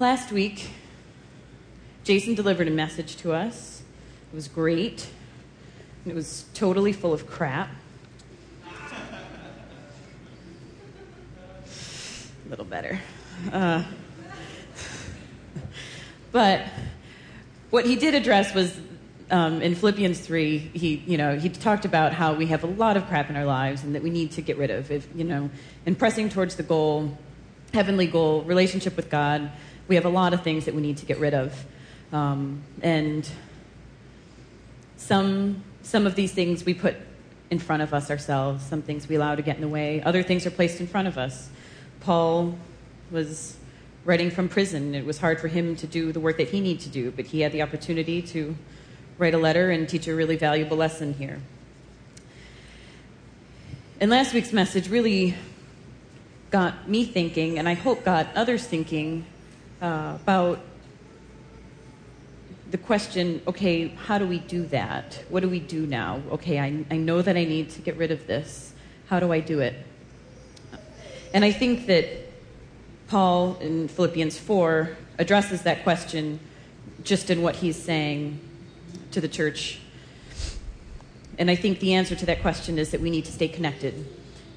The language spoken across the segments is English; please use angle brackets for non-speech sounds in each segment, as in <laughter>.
Last week, Jason delivered a message to us. It was great. It was totally full of crap. <laughs> A little better. Uh, <laughs> but what he did address was um, in Philippians 3, he, you know, he talked about how we have a lot of crap in our lives and that we need to get rid of. If, you know, in pressing towards the goal, heavenly goal, relationship with God, we have a lot of things that we need to get rid of. Um, and some, some of these things we put in front of us ourselves, some things we allow to get in the way, other things are placed in front of us. Paul was writing from prison. It was hard for him to do the work that he needed to do, but he had the opportunity to write a letter and teach a really valuable lesson here. And last week's message really got me thinking, and I hope got others thinking, Uh, about the question okay, how do we do that? What do we do now? Okay, I, I know that I need to get rid of this. How do I do it? And I think that Paul in Philippians 4 addresses that question just in what he's saying to the church. And I think the answer to that question is that we need to stay connected.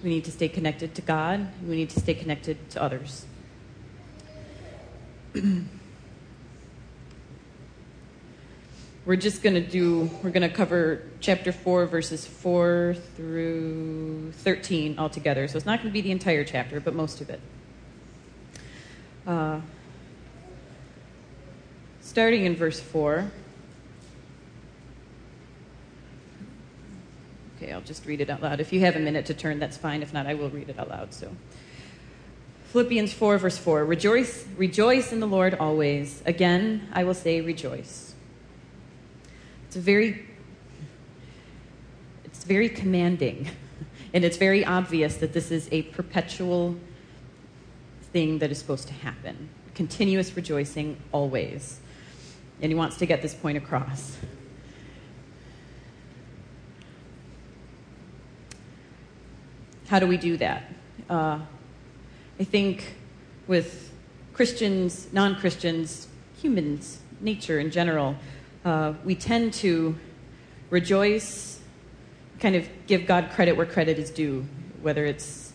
We need to stay connected to God, we need to stay connected to others. <clears throat> we're just going to do, we're going to cover chapter 4, verses 4 through 13 altogether. So it's not going to be the entire chapter, but most of it. Uh, starting in verse 4. Okay, I'll just read it out loud. If you have a minute to turn, that's fine. If not, I will read it out loud. So, Philippians 4, verse 4 Rejoice, rejoice in the Lord always. Again, I will say rejoice. It's very it's very commanding. <laughs> And it's very obvious that this is a perpetual thing that is supposed to happen. Continuous rejoicing always. And he wants to get this point across. How do we do that? Uh, I think with Christians, non Christians, humans, nature in general, uh, we tend to rejoice, kind of give God credit where credit is due, whether it's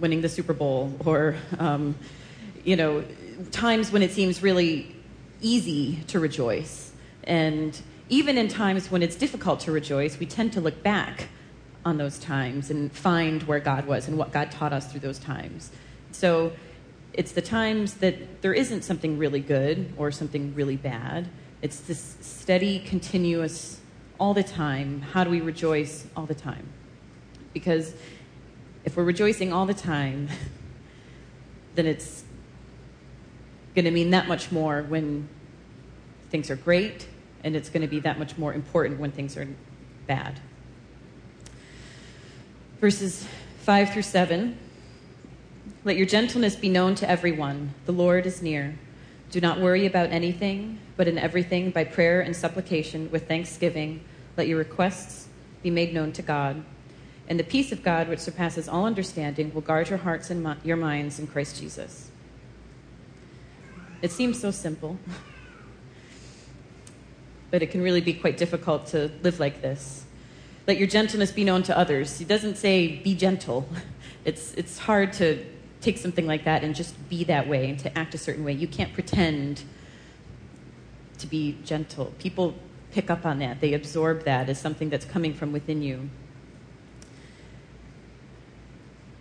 winning the Super Bowl or, um, you know, times when it seems really easy to rejoice. And even in times when it's difficult to rejoice, we tend to look back on those times and find where God was and what God taught us through those times. So it's the times that there isn't something really good or something really bad. It's this steady, continuous, all the time. How do we rejoice all the time? Because if we're rejoicing all the time, <laughs> then it's going to mean that much more when things are great, and it's going to be that much more important when things are bad verses 5 through 7. Let your gentleness be known to everyone. The Lord is near. Do not worry about anything, but in everything, by prayer and supplication, with thanksgiving, let your requests be made known to God. And the peace of God, which surpasses all understanding, will guard your hearts and your minds in Christ Jesus. It seems so simple, <laughs> but it can really be quite difficult to live like this. Let your gentleness be known to others. He doesn't say be gentle. <laughs> It's, it's hard to take something like that and just be that way and to act a certain way. You can't pretend to be gentle. People pick up on that, they absorb that as something that's coming from within you.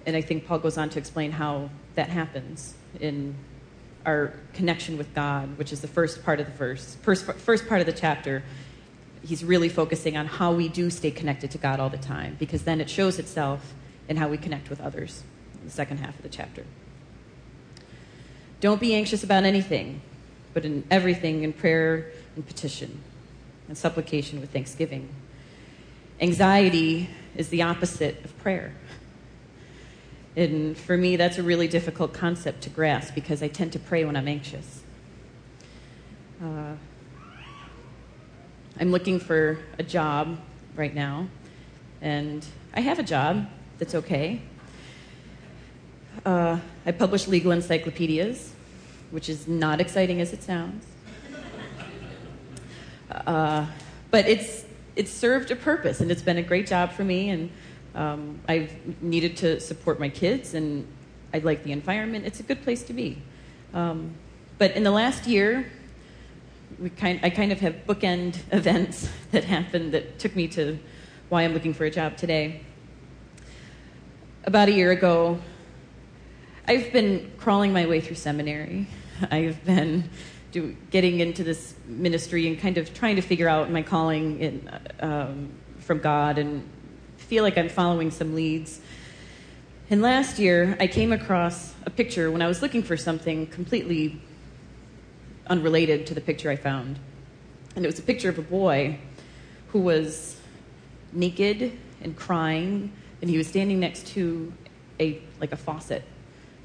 And I think Paul goes on to explain how that happens in our connection with God, which is the first part of the verse, first, first part of the chapter he's really focusing on how we do stay connected to God all the time, because then it shows itself in how we connect with others in the second half of the chapter. Don't be anxious about anything, but in everything in prayer and petition and supplication with thanksgiving. Anxiety is the opposite of prayer. And for me, that's a really difficult concept to grasp because I tend to pray when I'm anxious. Uh, I'm looking for a job right now, and I have a job that's okay. Uh, I publish legal encyclopedias, which is not exciting as it sounds. Uh, but it's, it's served a purpose, and it's been a great job for me. And um, I've needed to support my kids, and I like the environment. It's a good place to be. Um, but in the last year, we kind, I kind of have bookend <laughs> events that happened that took me to why I'm looking for a job today. About a year ago, I've been crawling my way through seminary. I've been do, getting into this ministry and kind of trying to figure out my calling in, um, from God and feel like I'm following some leads. And last year, I came across a picture when I was looking for something completely unrelated to the picture I found. And it was a picture of a boy who was naked and crying, and he was standing next to a like a faucet,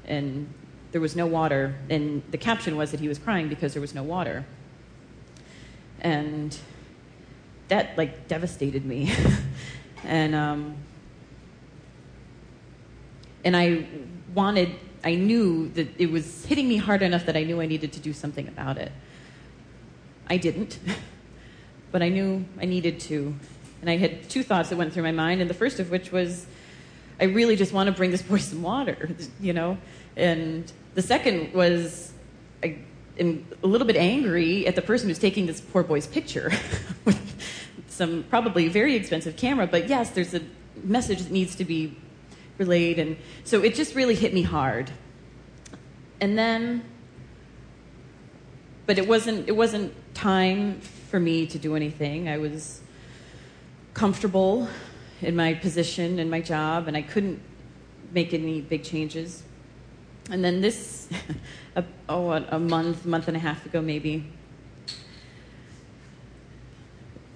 and there was no water. And the caption was that he was crying because there was no water. And that like devastated me. <laughs> and um, and I wanted, I knew that it was hitting me hard enough that I knew I needed to do something about it. I didn't, <laughs> but I knew I needed to. And I had two thoughts that went through my mind, and the first of which was, I really just want to bring this boy some water, <laughs> you know? And the second was, I am a little bit angry at the person who's taking this poor boy's picture <laughs> with some probably very expensive camera, but yes, there's a message that needs to be relayed. And so it just really hit me hard. And then, but it wasn't, it wasn't time for me to do anything. I was comfortable in my position and my job, and I couldn't make any big changes. And then this, <laughs> a, oh, a month, month and a half ago, maybe,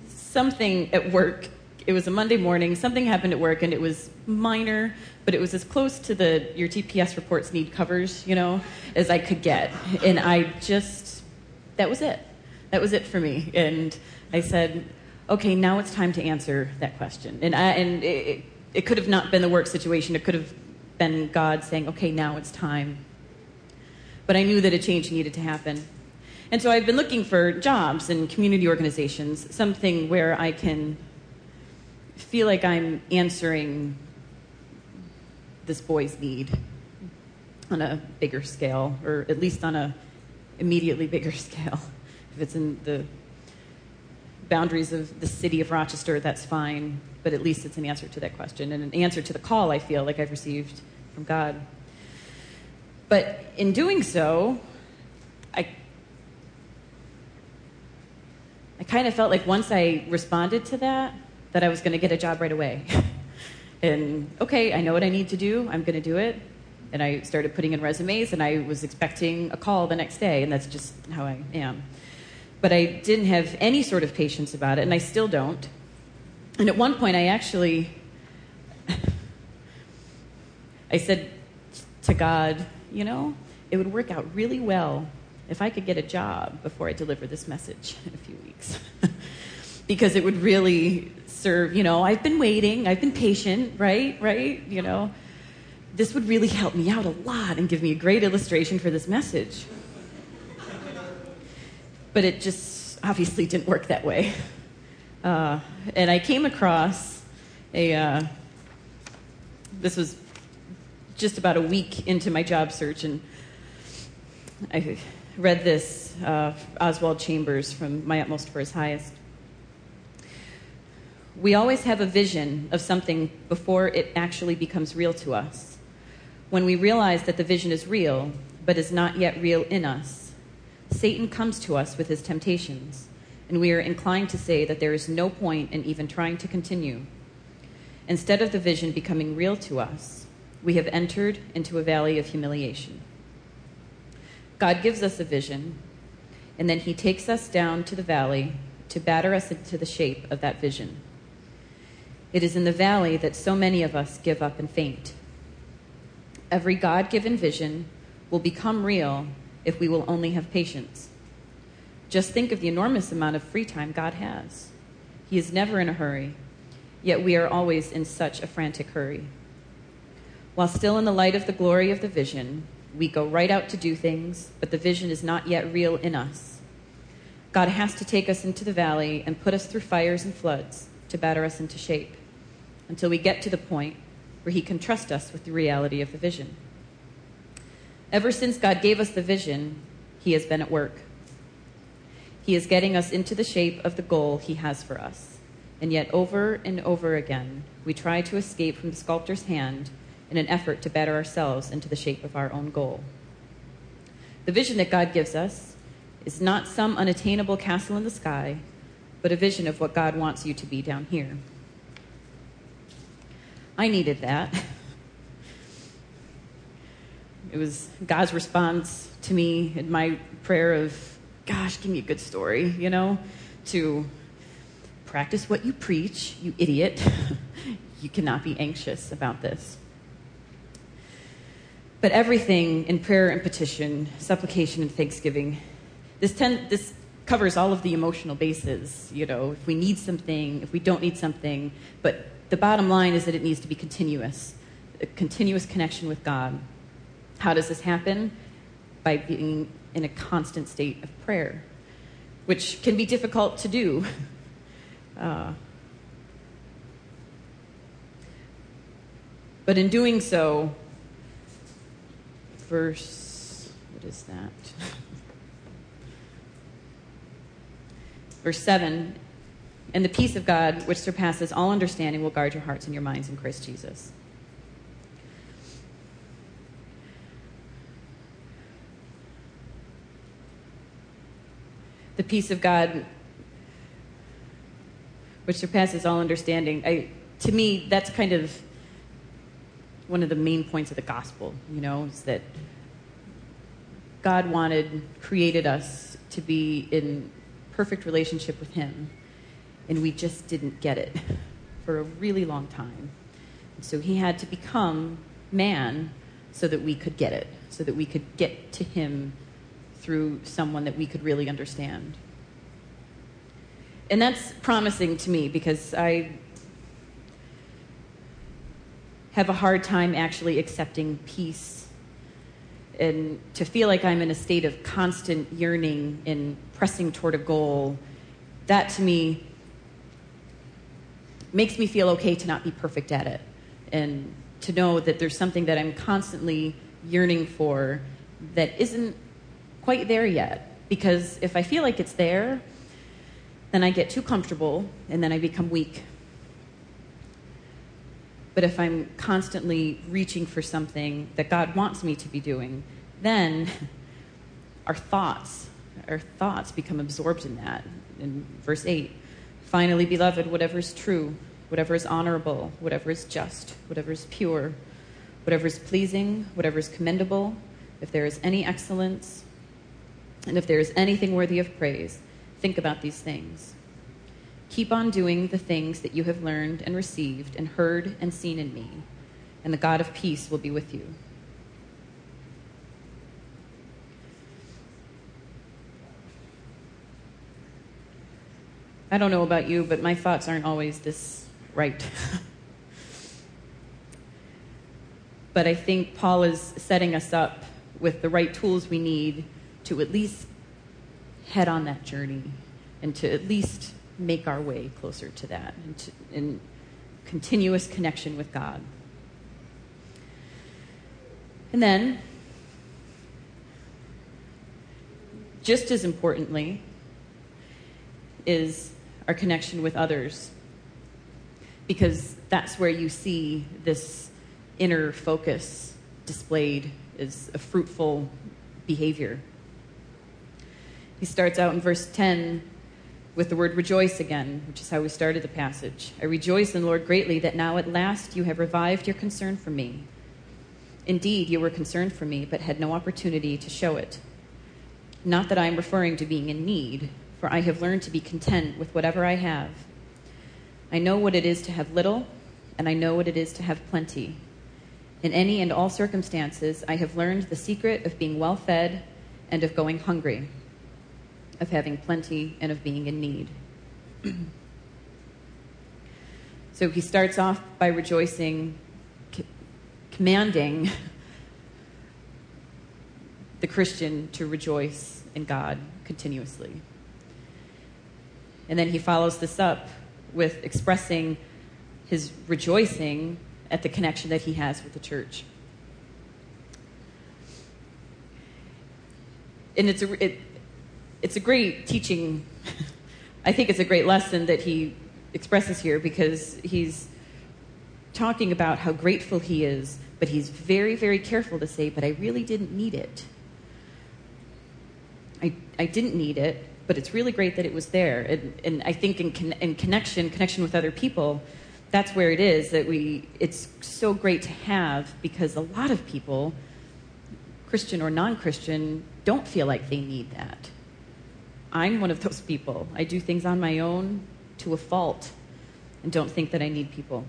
something at work it was a Monday morning. Something happened at work, and it was minor, but it was as close to the your TPS reports need covers, you know, as I could get. And I just that was it. That was it for me. And I said, okay, now it's time to answer that question. And I, and it, it could have not been the work situation. It could have been God saying, okay, now it's time. But I knew that a change needed to happen. And so I've been looking for jobs in community organizations, something where I can feel like I'm answering this boy's need on a bigger scale, or at least on a immediately bigger <laughs> scale. If it's in the boundaries of the city of Rochester, that's fine, but at least it's an answer to that question and an answer to the call I feel like I've received from God. But in doing so, I I kind of felt like once I responded to that, that I was going to get a job right away. <laughs> and okay, I know what I need to do. I'm going to do it. And I started putting in resumes, and I was expecting a call the next day, and that's just how I am. But I didn't have any sort of patience about it, and I still don't. And at one point, I actually, <laughs> I said to God, you know, it would work out really well if I could get a job before I deliver this message in a few weeks. <laughs> because it would really serve, you know, I've been waiting, I've been patient, right? Right? You know, this would really help me out a lot and give me a great illustration for this message. But it just obviously didn't work that way. Uh, and I came across a, uh, this was just about a week into my job search, and I read this uh, Oswald Chambers from My Utmost for His Highest. We always have a vision of something before it actually becomes real to us. When we realize that the vision is real, but is not yet real in us, Satan comes to us with his temptations, and we are inclined to say that there is no point in even trying to continue. Instead of the vision becoming real to us, we have entered into a valley of humiliation. God gives us a vision, and then he takes us down to the valley to batter us into the shape of that vision. It is in the valley that so many of us give up and faint. Every God given vision will become real if we will only have patience. Just think of the enormous amount of free time God has. He is never in a hurry, yet we are always in such a frantic hurry. While still in the light of the glory of the vision, We go right out to do things, but the vision is not yet real in us. God has to take us into the valley and put us through fires and floods to batter us into shape until we get to the point where He can trust us with the reality of the vision. Ever since God gave us the vision, He has been at work. He is getting us into the shape of the goal He has for us. And yet, over and over again, we try to escape from the sculptor's hand in an effort to better ourselves into the shape of our own goal. The vision that God gives us is not some unattainable castle in the sky, but a vision of what God wants you to be down here. I needed that. <laughs> It was God's response to me in my prayer of, gosh, give me a good story, you know, to practice what you preach, you idiot. <laughs> you cannot be anxious about this. But everything in prayer and petition, supplication and thanksgiving, this, ten, this covers all of the emotional bases. You know, if we need something, if we don't need something. But the bottom line is that it needs to be continuous, a continuous connection with God. How does this happen? By being in a constant state of prayer, which can be difficult to do. <laughs> Uh, but in doing so, verse, what is that? <laughs> verse 7 And the peace of God, which surpasses all understanding, will guard your hearts and your minds in Christ Jesus. The peace of God, which surpasses all understanding. I, to me, that's kind of one of the main points of the gospel, you know, is that God wanted, created us to be in perfect relationship with Him, and we just didn't get it for a really long time. so He had to become man so that we could get it, so that we could get to Him through someone that we could really understand. And that's promising to me because I have a hard time actually accepting peace and to feel like I'm in a state of constant yearning and pressing toward a goal, that to me makes me feel okay to not be perfect at it and to know that there's something that I'm constantly yearning for that isn't quite there yet. Because if I feel like it's there, then I get too comfortable and then I become weak but if I'm constantly reaching for something that God wants me to be doing, then <laughs> our thoughts, our thoughts become absorbed in that. In verse 8, finally, beloved, whatever is true, whatever is honorable, whatever is just, whatever is pure, whatever is pleasing, whatever is commendable, if there is any excellence, and if there is anything worthy of praise, think about these things. Keep on doing the things that you have learned and received and heard and seen in me, and the God of peace will be with you. I don't know about you, but my thoughts aren't always this right. <laughs> but I think Paul is setting us up with the right tools we need to at least head on that journey and to at least make our way closer to that and to, in continuous connection with God. And then, just as importantly, is our connection with others. Because that's where you see this inner focus displayed as a fruitful behavior. He starts out in verse 10 with the word rejoice again, which is how we started the passage. I rejoice in the Lord greatly that now at last you have revived your concern for me. Indeed, you were concerned for me, but had no opportunity to show it. Not that I am referring to being in need, for I have learned to be content with whatever I have. I know what it is to have little, and I know what it is to have plenty. In any and all circumstances, I have learned the secret of being well fed and of going hungry of having plenty and of being in need. <clears throat> so he starts off by rejoicing, c- commanding <laughs> the Christian to rejoice in God continuously. And then he follows this up with expressing his rejoicing at the connection that he has with the church. And it's a, it, it's a great teaching. <laughs> I think it's a great lesson that he expresses here because he's talking about how grateful he is, but he's very, very careful to say, but I really didn't need it. I, I didn't need it, but it's really great that it was there. And, and I think in, con- in connection, connection with other people, that's where it is that we, it's so great to have because a lot of people, Christian or non Christian, don't feel like they need that. I'm one of those people. I do things on my own to a fault and don't think that I need people.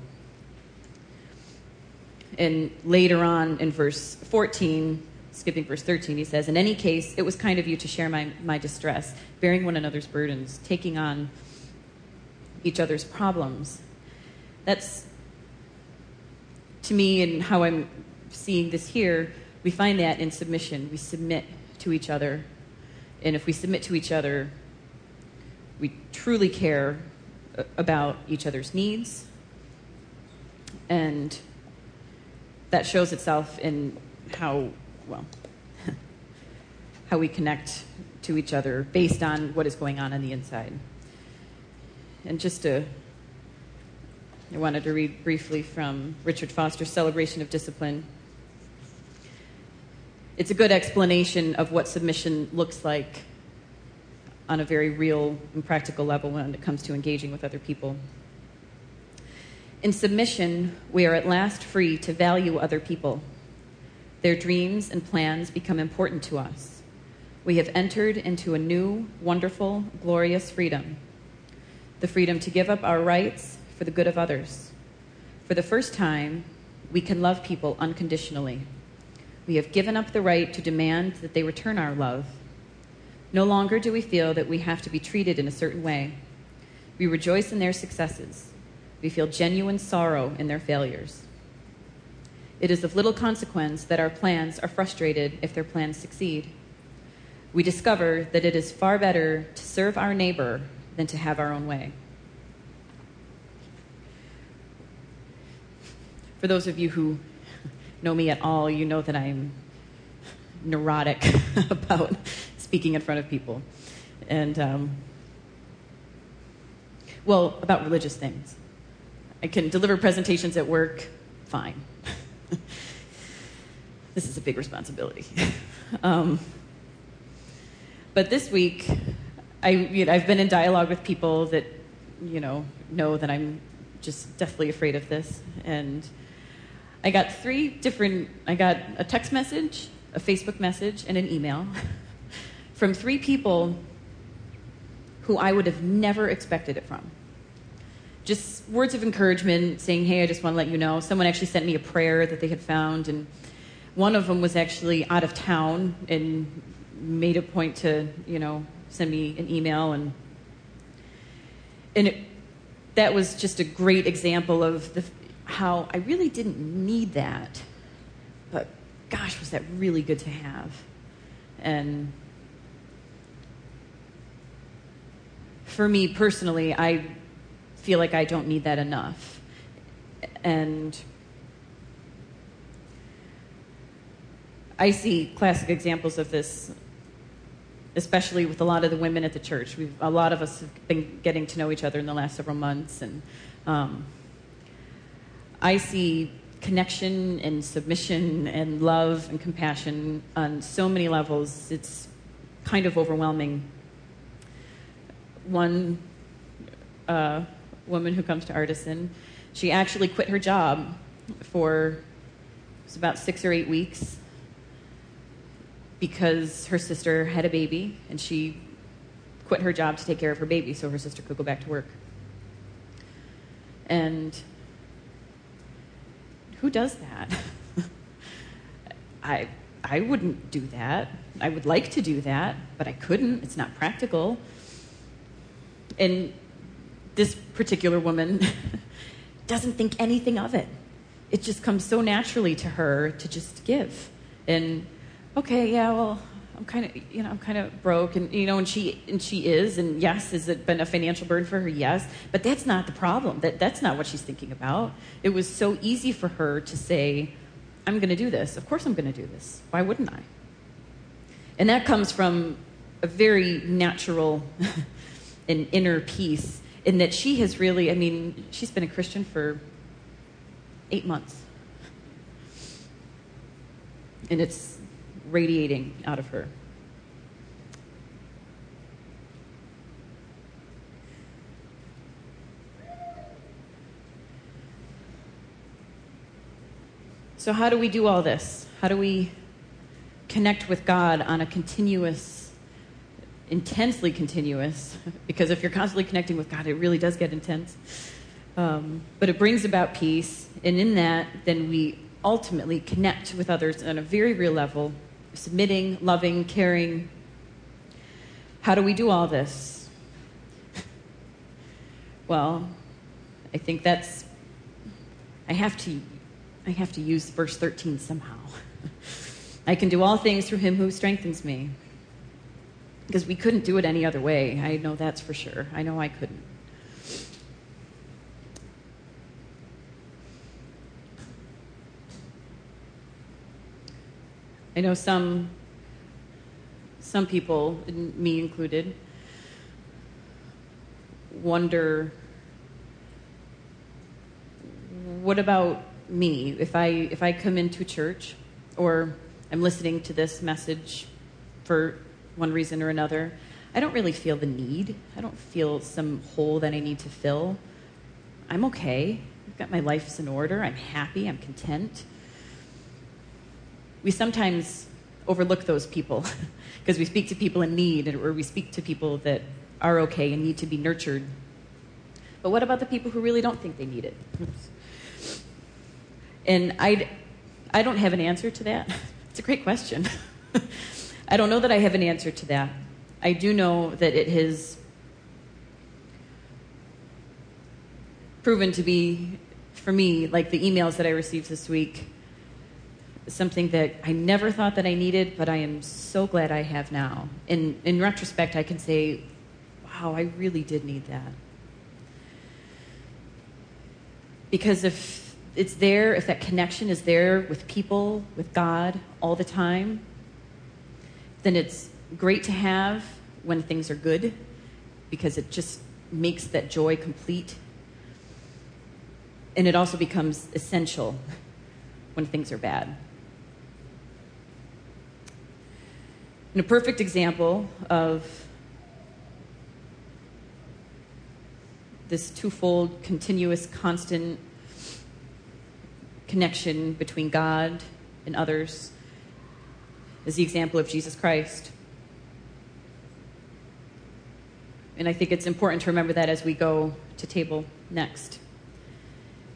And later on in verse 14, skipping verse 13, he says, In any case, it was kind of you to share my, my distress, bearing one another's burdens, taking on each other's problems. That's, to me, and how I'm seeing this here, we find that in submission. We submit to each other. And if we submit to each other, we truly care about each other's needs. And that shows itself in how, well, <laughs> how we connect to each other based on what is going on on the inside. And just to, I wanted to read briefly from Richard Foster's Celebration of Discipline. It's a good explanation of what submission looks like on a very real and practical level when it comes to engaging with other people. In submission, we are at last free to value other people. Their dreams and plans become important to us. We have entered into a new, wonderful, glorious freedom the freedom to give up our rights for the good of others. For the first time, we can love people unconditionally. We have given up the right to demand that they return our love no longer do we feel that we have to be treated in a certain way. We rejoice in their successes. We feel genuine sorrow in their failures. It is of little consequence that our plans are frustrated if their plans succeed. We discover that it is far better to serve our neighbor than to have our own way. For those of you who know me at all, you know that I'm neurotic <laughs> about speaking in front of people. And, um, well, about religious things. I can deliver presentations at work, fine. <laughs> this is a big responsibility. <laughs> um, but this week, I, you know, I've been in dialogue with people that, you know, know that I'm just deathly afraid of this. And I got three different, I got a text message, a Facebook message, and an email. <laughs> from three people who I would have never expected it from. Just words of encouragement, saying, Hey, I just want to let you know. Someone actually sent me a prayer that they had found, and one of them was actually out of town and made a point to, you know, send me an email. And, and it, that was just a great example of the, how I really didn't need that, but gosh, was that really good to have. And for me personally, I feel like I don't need that enough. And I see classic examples of this, especially with a lot of the women at the church. We've, a lot of us have been getting to know each other in the last several months, and um, I see connection and submission and love and compassion on so many levels. It's kind of overwhelming one uh, woman who comes to Artisan, she actually quit her job for it was about six or eight weeks because her sister had a baby and she quit her job to take care of her baby so her sister could go back to work. And who does that? <laughs> I I wouldn't do that. I would like to do that, but I couldn't. It's not practical. And this particular woman <laughs> doesn't think anything of it. It just comes so naturally to her to just give. And okay, yeah, well, I'm kind of, you know, I'm kind of broke, and you know, and she and she is, and yes, has it been a financial burden for her? Yes, but that's not the problem. That that's not what she's thinking about. It was so easy for her to say, "I'm going to do this. Of course, I'm going to do this. Why wouldn't I?" And that comes from a very natural <laughs> and inner peace in that she has really, I mean, she's been a Christian for eight months. And it's radiating out of her. So, how do we do all this? How do we connect with God on a continuous, intensely continuous? Because if you're constantly connecting with God, it really does get intense. Um, but it brings about peace, and in that, then we ultimately connect with others on a very real level, submitting, loving, caring. How do we do all this? Well, I think that's I have to I have to use verse 13 somehow. <laughs> I can do all things through him who strengthens me. Because we couldn't do it any other way. I know that's for sure. I know I couldn't. I know some some people, me included, wonder what about me if I if I come into church or I'm listening to this message for one reason or another, I don't really feel the need. I don't feel some hole that I need to fill. I'm okay. I've got my life in order. I'm happy. I'm content. We sometimes overlook those people <laughs> because we speak to people in need or we speak to people that are okay and need to be nurtured. But what about the people who really don't think they need it? And I, I don't have an answer to that. <laughs> It's a great question. <laughs> I don't know that I have an answer to that. I do know that it has proven to be, for me, like the emails that I received this week, something that I never thought that I needed, but I am so glad I have now. In, in retrospect, I can say, wow, I really did need that. Because if it's there, if that connection is there with people, with God all the time, then it's great to have when things are good because it just makes that joy complete. And it also becomes essential when things are bad. And a perfect example of this twofold, continuous, constant connection between God and others is the example of Jesus Christ. And I think it's important to remember that as we go to table next.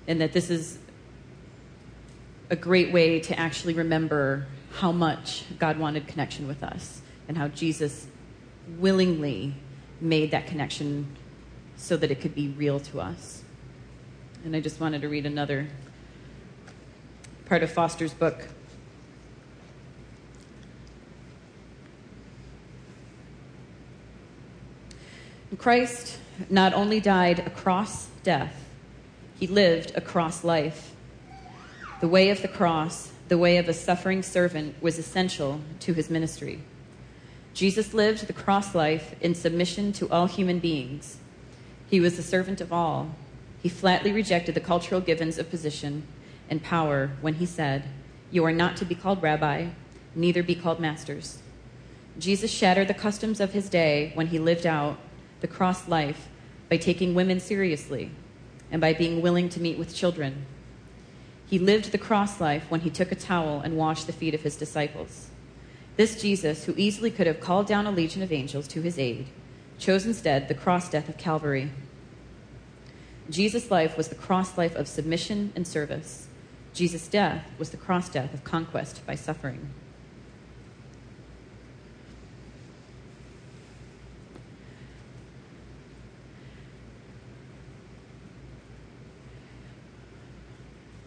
And that this is a great way to actually remember how much God wanted connection with us and how Jesus willingly made that connection so that it could be real to us. And I just wanted to read another part of Foster's book. Christ not only died across death, he lived across life. The way of the cross, the way of a suffering servant, was essential to his ministry. Jesus lived the cross life in submission to all human beings. He was the servant of all. He flatly rejected the cultural givens of position and power when he said, You are not to be called rabbi, neither be called masters. Jesus shattered the customs of his day when he lived out the cross life by taking women seriously and by being willing to meet with children. He lived the cross life when he took a towel and washed the feet of his disciples. This Jesus, who easily could have called down a legion of angels to his aid, chose instead the cross death of Calvary. Jesus' life was the cross life of submission and service. Jesus' death was the cross death of conquest by suffering.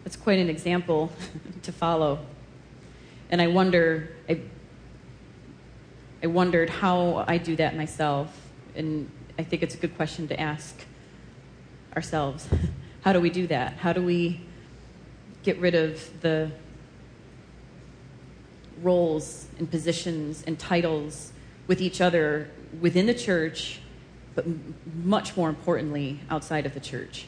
That's quite an example <laughs> to follow. And I wonder, I I wondered how I do that myself. And I think it's a good question to ask ourselves. <laughs> how do we do that? How do we get rid of the roles and positions and titles with each other within the church, but much more importantly, outside of the church?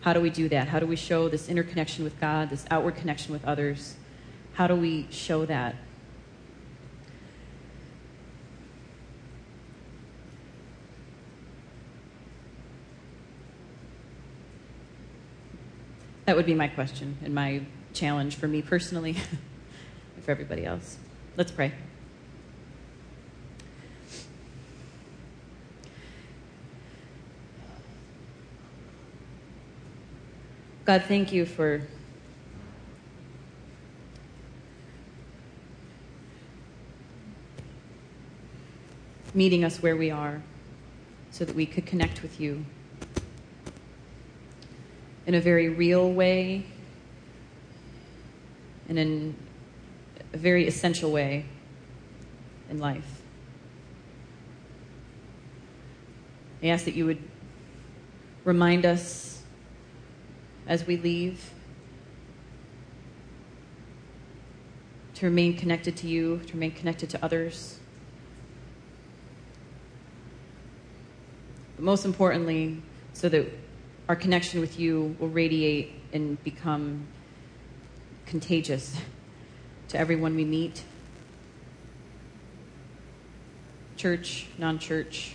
How do we do that? How do we show this interconnection with God, this outward connection with others? How do we show that? That would be my question and my challenge for me personally <laughs> and for everybody else. Let's pray. God, thank you for meeting us where we are so that we could connect with you in a very real way and in a very essential way in life. I ask that you would remind us as we leave to remain connected to you, to remain connected to others. But most importantly, so that our connection with you will radiate and become contagious to everyone we meet church, non church,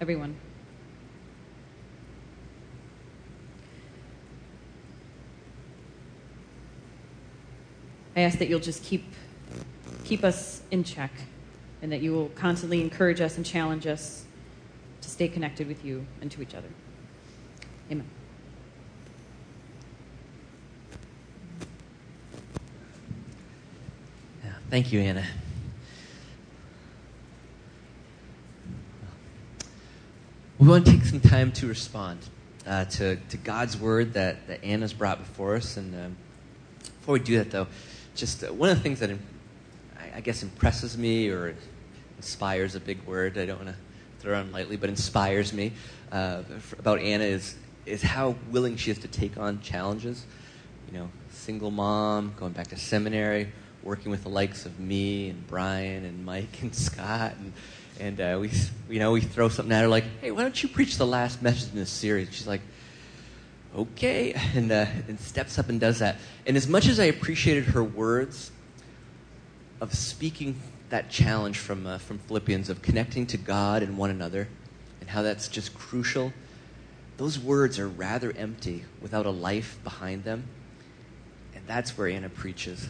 everyone. I ask that you'll just keep keep us in check and that you will constantly encourage us and challenge us to stay connected with you and to each other. Amen. Yeah, thank you, Anna. We want to take some time to respond uh, to, to God's word that, that Anna's brought before us. And um, before we do that, though, just uh, one of the things that I, I guess impresses me or inspires a big word, I don't want to throw around lightly, but inspires me uh, about Anna is, is how willing she is to take on challenges. You know, single mom, going back to seminary, working with the likes of me and Brian and Mike <laughs> and Scott and and uh, we, you know, we throw something at her like, "Hey, why don't you preach the last message in this series?" She's like, "Okay," <laughs> and uh, and steps up and does that. And as much as I appreciated her words of speaking that challenge from uh, from Philippians of connecting to God and one another, and how that's just crucial, those words are rather empty without a life behind them, and that's where Anna preaches.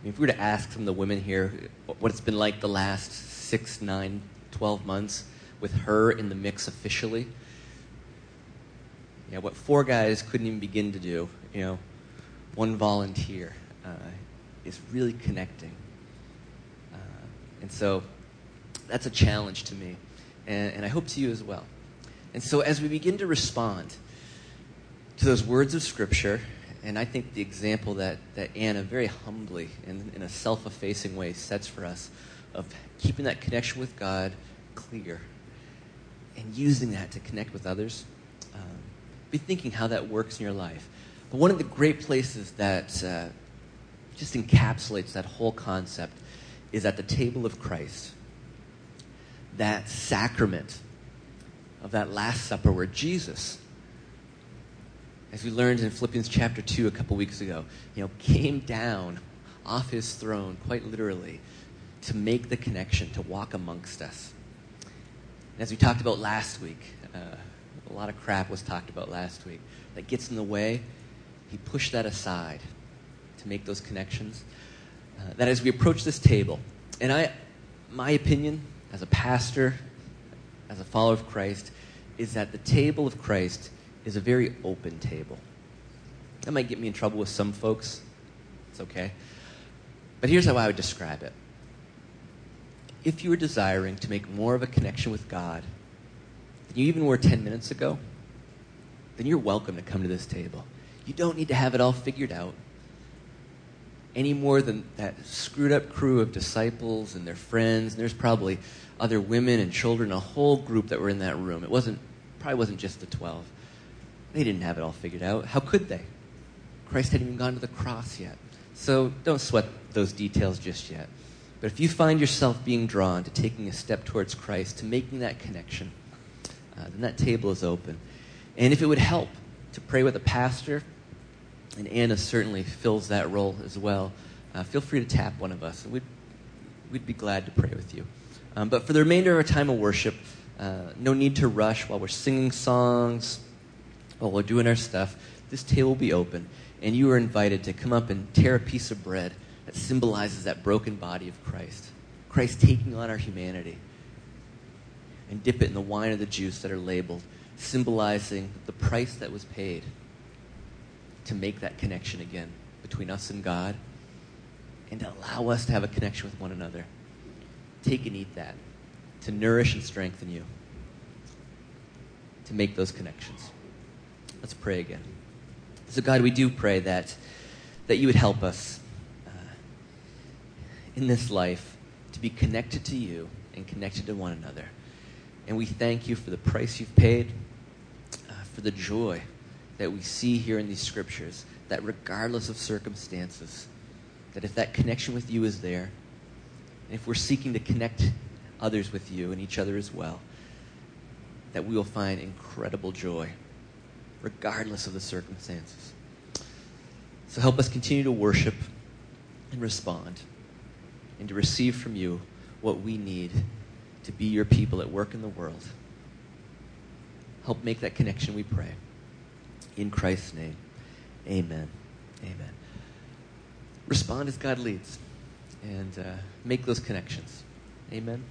I mean, if we were to ask some of the women here what it's been like the last six, nine, twelve months with her in the mix officially, you know, what four guys couldn't even begin to do, you know, one volunteer uh, is really connecting. Uh, and so that's a challenge to me, and, and I hope to you as well. And so as we begin to respond to those words of Scripture, and I think the example that, that Anna very humbly and in a self effacing way sets for us of keeping that connection with God clear and using that to connect with others, be thinking how that works in your life. But one of the great places that uh, just encapsulates that whole concept is at the table of Christ. That sacrament of that Last Supper where Jesus as we learned in Philippians chapter 2 a couple weeks ago, you know, came down off his throne, quite literally, to make the connection, to walk amongst us. And as we talked about last week, uh, a lot of crap was talked about last week that gets in the way. He pushed that aside to make those connections. Uh, that as we approach this table, and I, my opinion as a pastor, as a follower of Christ, is that the table of Christ is a very open table. That might get me in trouble with some folks. It's okay. But here's how I would describe it. If you were desiring to make more of a connection with God you even were 10 minutes ago, then you're welcome to come to this table. You don't need to have it all figured out. any more than that screwed up crew of disciples and their friends. And there's probably other women and children, a whole group that were in that room. It wasn't, probably wasn't just the 12. They didn't have it all figured out. How could they? Christ hadn't even gone to the cross yet. So don't sweat those details just yet. But if you find yourself being drawn to taking a step towards Christ, to making that connection, uh, then that table is open. And if it would help to pray with a pastor, and Anna certainly fills that role as well, uh, feel free to tap one of us. We'd, we'd be glad to pray with you. Um, but for the remainder of our time of worship, uh, no need to rush while we're singing songs, while we're doing our stuff. This table will be open, and you are invited to come up and tear a piece of bread that symbolizes that broken body of Christ. Christ taking on our humanity. And dip it in the wine or the juice that are labeled, symbolizing the price that was paid to make that connection again between us and God and to allow us to have a connection with one another. Take and eat that to nourish and strengthen you, to make those connections. Let's pray again. So, God, we do pray that, that you would help us uh, in this life to be connected to you and connected to one another. And we thank you for the price you've paid, uh, for the joy that we see here in these scriptures, that regardless of circumstances, that if that connection with you is there, and if we're seeking to connect others with you and each other as well, that we will find incredible joy, regardless of the circumstances. So help us continue to worship and respond, and to receive from you what we need to be your people at work in the world. Help make that connection, we pray. In Christ's name, amen. Amen. Respond as God leads and uh, make those connections. Amen.